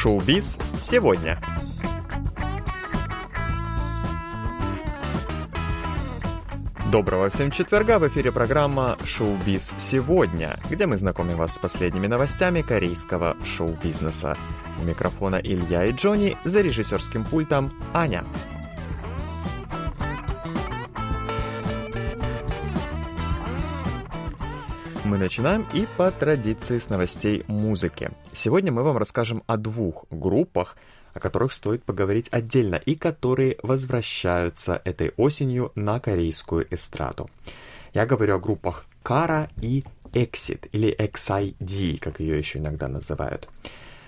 Шоу-биз сегодня. Доброго всем четверга! В эфире программа «Шоу-биз сегодня», где мы знакомим вас с последними новостями корейского шоу-бизнеса. У микрофона Илья и Джонни, за режиссерским пультом Аня. Мы начинаем и по традиции с новостей музыки. Сегодня мы вам расскажем о двух группах, о которых стоит поговорить отдельно и которые возвращаются этой осенью на корейскую эстраду. Я говорю о группах Кара и Exit, или XID, как ее еще иногда называют.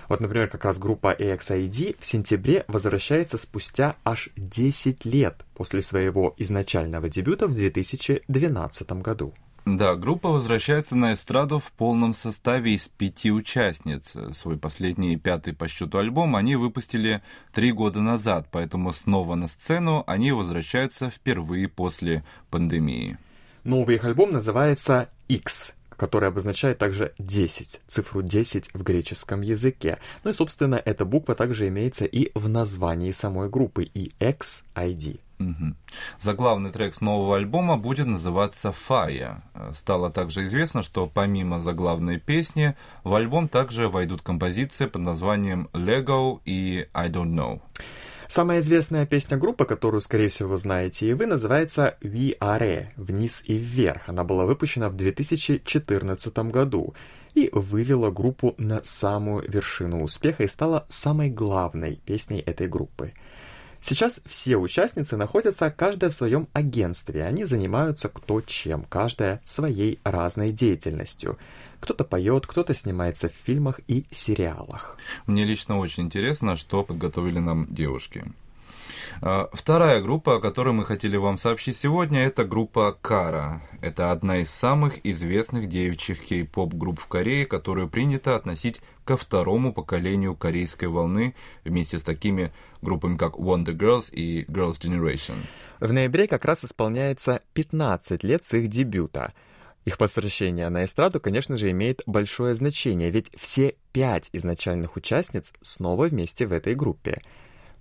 Вот, например, как раз группа EXID в сентябре возвращается спустя аж 10 лет после своего изначального дебюта в 2012 году. Да, группа возвращается на эстраду в полном составе из пяти участниц. Свой последний пятый по счету альбом они выпустили три года назад, поэтому снова на сцену они возвращаются впервые после пандемии. Новый их альбом называется X, который обозначает также 10, цифру 10 в греческом языке. Ну и, собственно, эта буква также имеется и в названии самой группы, и XID. Угу. Заглавный трек с нового альбома будет называться «Фая». Стало также известно, что помимо заглавной песни в альбом также войдут композиции под названием «Lego» и «I Don't Know». Самая известная песня группы, которую, скорее всего, знаете и вы, называется «We Are» — «Вниз и вверх». Она была выпущена в 2014 году и вывела группу на самую вершину успеха и стала самой главной песней этой группы — Сейчас все участницы находятся каждая в своем агентстве. Они занимаются кто чем, каждая своей разной деятельностью. Кто-то поет, кто-то снимается в фильмах и сериалах. Мне лично очень интересно, что подготовили нам девушки. А, вторая группа, о которой мы хотели вам сообщить сегодня, это группа Кара. Это одна из самых известных девичьих кей-поп групп в Корее, которую принято относить ко второму поколению корейской волны вместе с такими группами, как Wonder Girls и Girls' Generation. В ноябре как раз исполняется 15 лет с их дебюта. Их возвращение на эстраду, конечно же, имеет большое значение, ведь все пять изначальных участниц снова вместе в этой группе.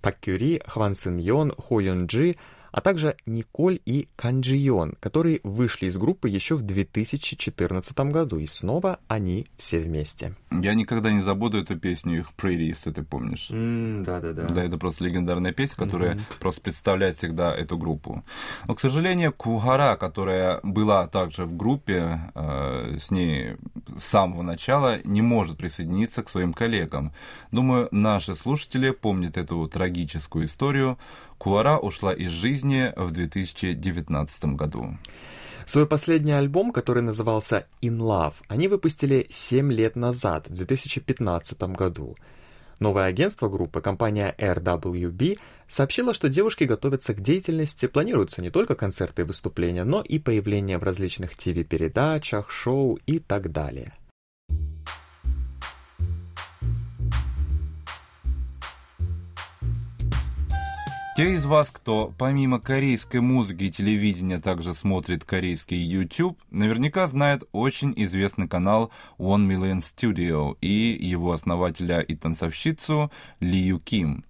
Пак Кюри, Хван Сын Йон, Хо Юн Джи — а также Николь и Канджион, которые вышли из группы еще в 2014 году, и снова они все вместе. Я никогда не забуду эту песню их Pretty, если ты помнишь. Да-да-да. Mm, да, это просто легендарная песня, которая mm-hmm. просто представляет всегда эту группу. Но, к сожалению, Кухара, которая была также в группе, э, с ней с самого начала, не может присоединиться к своим коллегам. Думаю, наши слушатели помнят эту трагическую историю, Куара ушла из жизни в 2019 году. Свой последний альбом, который назывался In Love, они выпустили 7 лет назад, в 2015 году. Новое агентство группы, компания RWB, сообщило, что девушки готовятся к деятельности, планируются не только концерты и выступления, но и появление в различных ТВ-передачах, шоу и так далее. Те из вас, кто помимо корейской музыки и телевидения также смотрит корейский YouTube, наверняка знают очень известный канал One Million Studio и его основателя и танцовщицу Ли Ю Ким.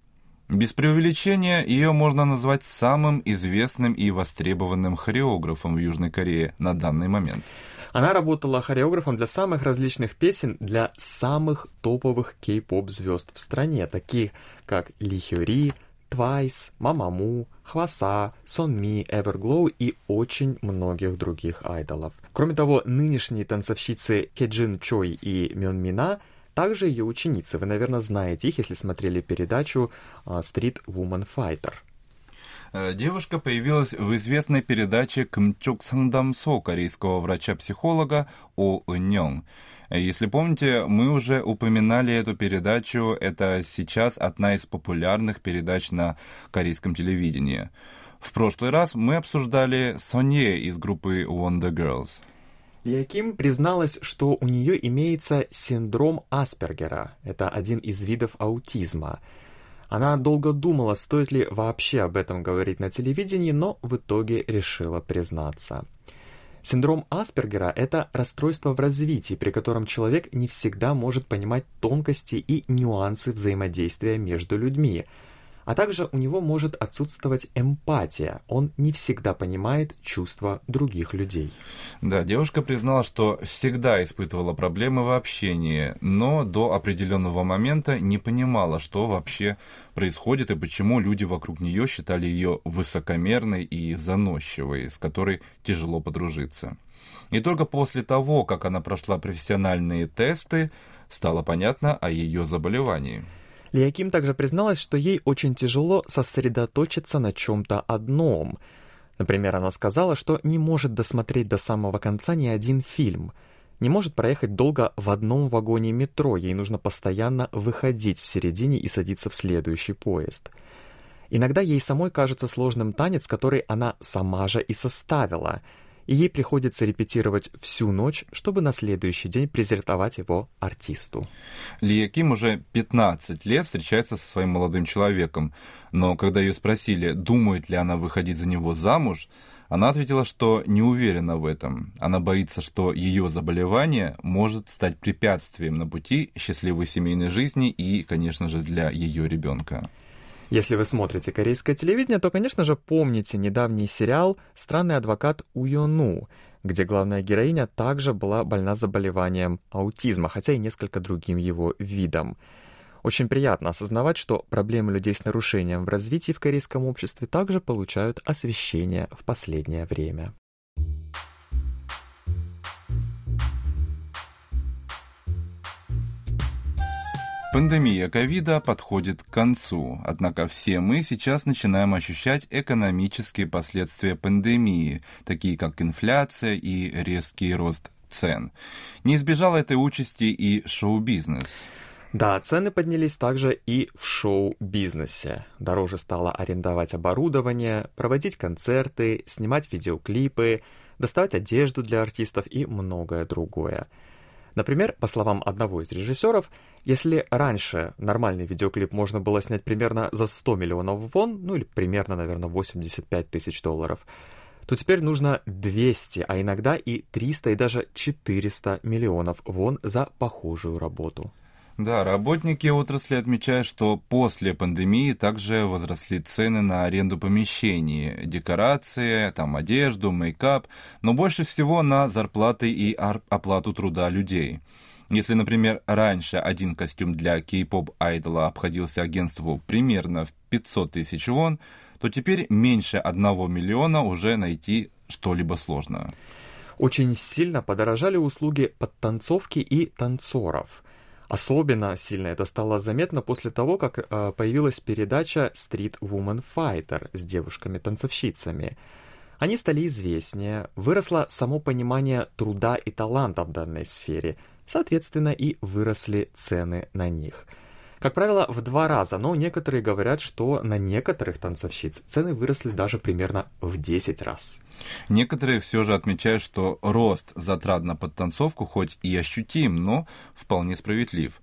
Без преувеличения ее можно назвать самым известным и востребованным хореографом в Южной Корее на данный момент. Она работала хореографом для самых различных песен для самых топовых кей-поп звезд в стране, таких как Ли Хюри, Twice, Мамаму, Хваса, Сонми, Everglow и очень многих других айдолов. Кроме того, нынешние танцовщицы Кеджин Чой и Мён Мина также ее ученицы. Вы, наверное, знаете их, если смотрели передачу а, Street Woman Fighter. Э, девушка появилась в известной передаче Кмчук Сангдамсо корейского врача-психолога О Иньонг. Если помните, мы уже упоминали эту передачу. Это сейчас одна из популярных передач на корейском телевидении. В прошлый раз мы обсуждали Сонье из группы Wonder Girls. Яким призналась, что у нее имеется синдром Аспергера. Это один из видов аутизма. Она долго думала, стоит ли вообще об этом говорить на телевидении, но в итоге решила признаться. Синдром Аспергера – это расстройство в развитии, при котором человек не всегда может понимать тонкости и нюансы взаимодействия между людьми – а также у него может отсутствовать эмпатия. Он не всегда понимает чувства других людей. Да, девушка признала, что всегда испытывала проблемы в общении, но до определенного момента не понимала, что вообще происходит и почему люди вокруг нее считали ее высокомерной и заносчивой, с которой тяжело подружиться. И только после того, как она прошла профессиональные тесты, стало понятно о ее заболевании. Лиаким также призналась, что ей очень тяжело сосредоточиться на чем-то одном. Например, она сказала, что не может досмотреть до самого конца ни один фильм, не может проехать долго в одном вагоне метро, ей нужно постоянно выходить в середине и садиться в следующий поезд. Иногда ей самой кажется сложным танец, который она сама же и составила — и ей приходится репетировать всю ночь, чтобы на следующий день презентовать его артисту. Лия Ким уже 15 лет встречается со своим молодым человеком, но когда ее спросили, думает ли она выходить за него замуж, она ответила, что не уверена в этом. Она боится, что ее заболевание может стать препятствием на пути счастливой семейной жизни и, конечно же, для ее ребенка. Если вы смотрите корейское телевидение, то, конечно же, помните недавний сериал «Странный адвокат Уйону», где главная героиня также была больна заболеванием аутизма, хотя и несколько другим его видом. Очень приятно осознавать, что проблемы людей с нарушением в развитии в корейском обществе также получают освещение в последнее время. Пандемия ковида подходит к концу, однако все мы сейчас начинаем ощущать экономические последствия пандемии, такие как инфляция и резкий рост цен. Не избежал этой участи и шоу-бизнес. Да, цены поднялись также и в шоу-бизнесе. Дороже стало арендовать оборудование, проводить концерты, снимать видеоклипы, доставать одежду для артистов и многое другое. Например, по словам одного из режиссеров, если раньше нормальный видеоклип можно было снять примерно за 100 миллионов вон, ну или примерно, наверное, 85 тысяч долларов, то теперь нужно 200, а иногда и 300 и даже 400 миллионов вон за похожую работу. Да, работники отрасли отмечают, что после пандемии также возросли цены на аренду помещений, декорации, там одежду, мейкап, но больше всего на зарплаты и оплату труда людей. Если, например, раньше один костюм для кей-поп айдола обходился агентству примерно в 500 тысяч вон, то теперь меньше одного миллиона уже найти что-либо сложно. Очень сильно подорожали услуги подтанцовки и танцоров – Особенно сильно это стало заметно после того, как э, появилась передача Street Woman Fighter с девушками-танцовщицами. Они стали известнее, выросло само понимание труда и таланта в данной сфере, соответственно и выросли цены на них – как правило, в два раза, но некоторые говорят, что на некоторых танцовщиц цены выросли даже примерно в 10 раз. Некоторые все же отмечают, что рост затрат на подтанцовку хоть и ощутим, но вполне справедлив.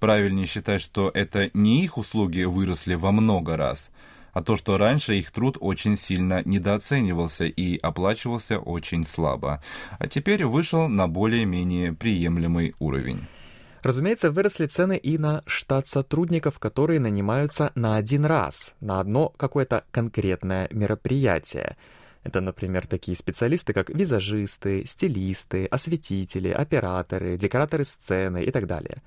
Правильнее считать, что это не их услуги выросли во много раз, а то, что раньше их труд очень сильно недооценивался и оплачивался очень слабо, а теперь вышел на более-менее приемлемый уровень. Разумеется, выросли цены и на штат сотрудников, которые нанимаются на один раз, на одно какое-то конкретное мероприятие. Это, например, такие специалисты, как визажисты, стилисты, осветители, операторы, декораторы сцены и так далее.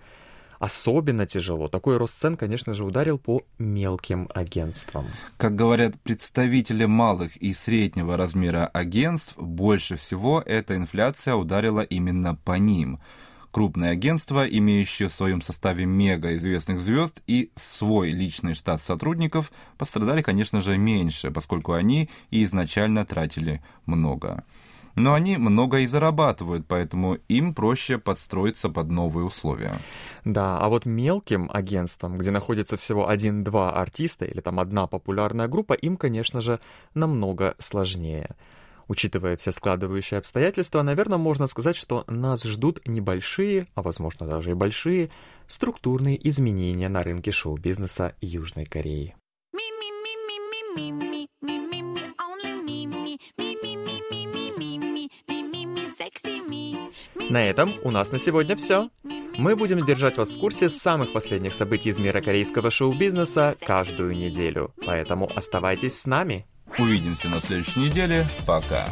Особенно тяжело такой рост цен, конечно же, ударил по мелким агентствам. Как говорят представители малых и среднего размера агентств, больше всего эта инфляция ударила именно по ним – Крупные агентства, имеющие в своем составе мега известных звезд и свой личный штат сотрудников, пострадали, конечно же, меньше, поскольку они и изначально тратили много. Но они много и зарабатывают, поэтому им проще подстроиться под новые условия. Да, а вот мелким агентствам, где находится всего один-два артиста или там одна популярная группа, им, конечно же, намного сложнее. Учитывая все складывающие обстоятельства, наверное, можно сказать, что нас ждут небольшие, а возможно даже и большие, структурные изменения на рынке шоу-бизнеса Южной Кореи. На этом у нас на сегодня все. Мы будем держать вас в курсе самых последних событий из мира корейского шоу-бизнеса каждую неделю. Поэтому оставайтесь с нами. Увидимся на следующей неделе. Пока.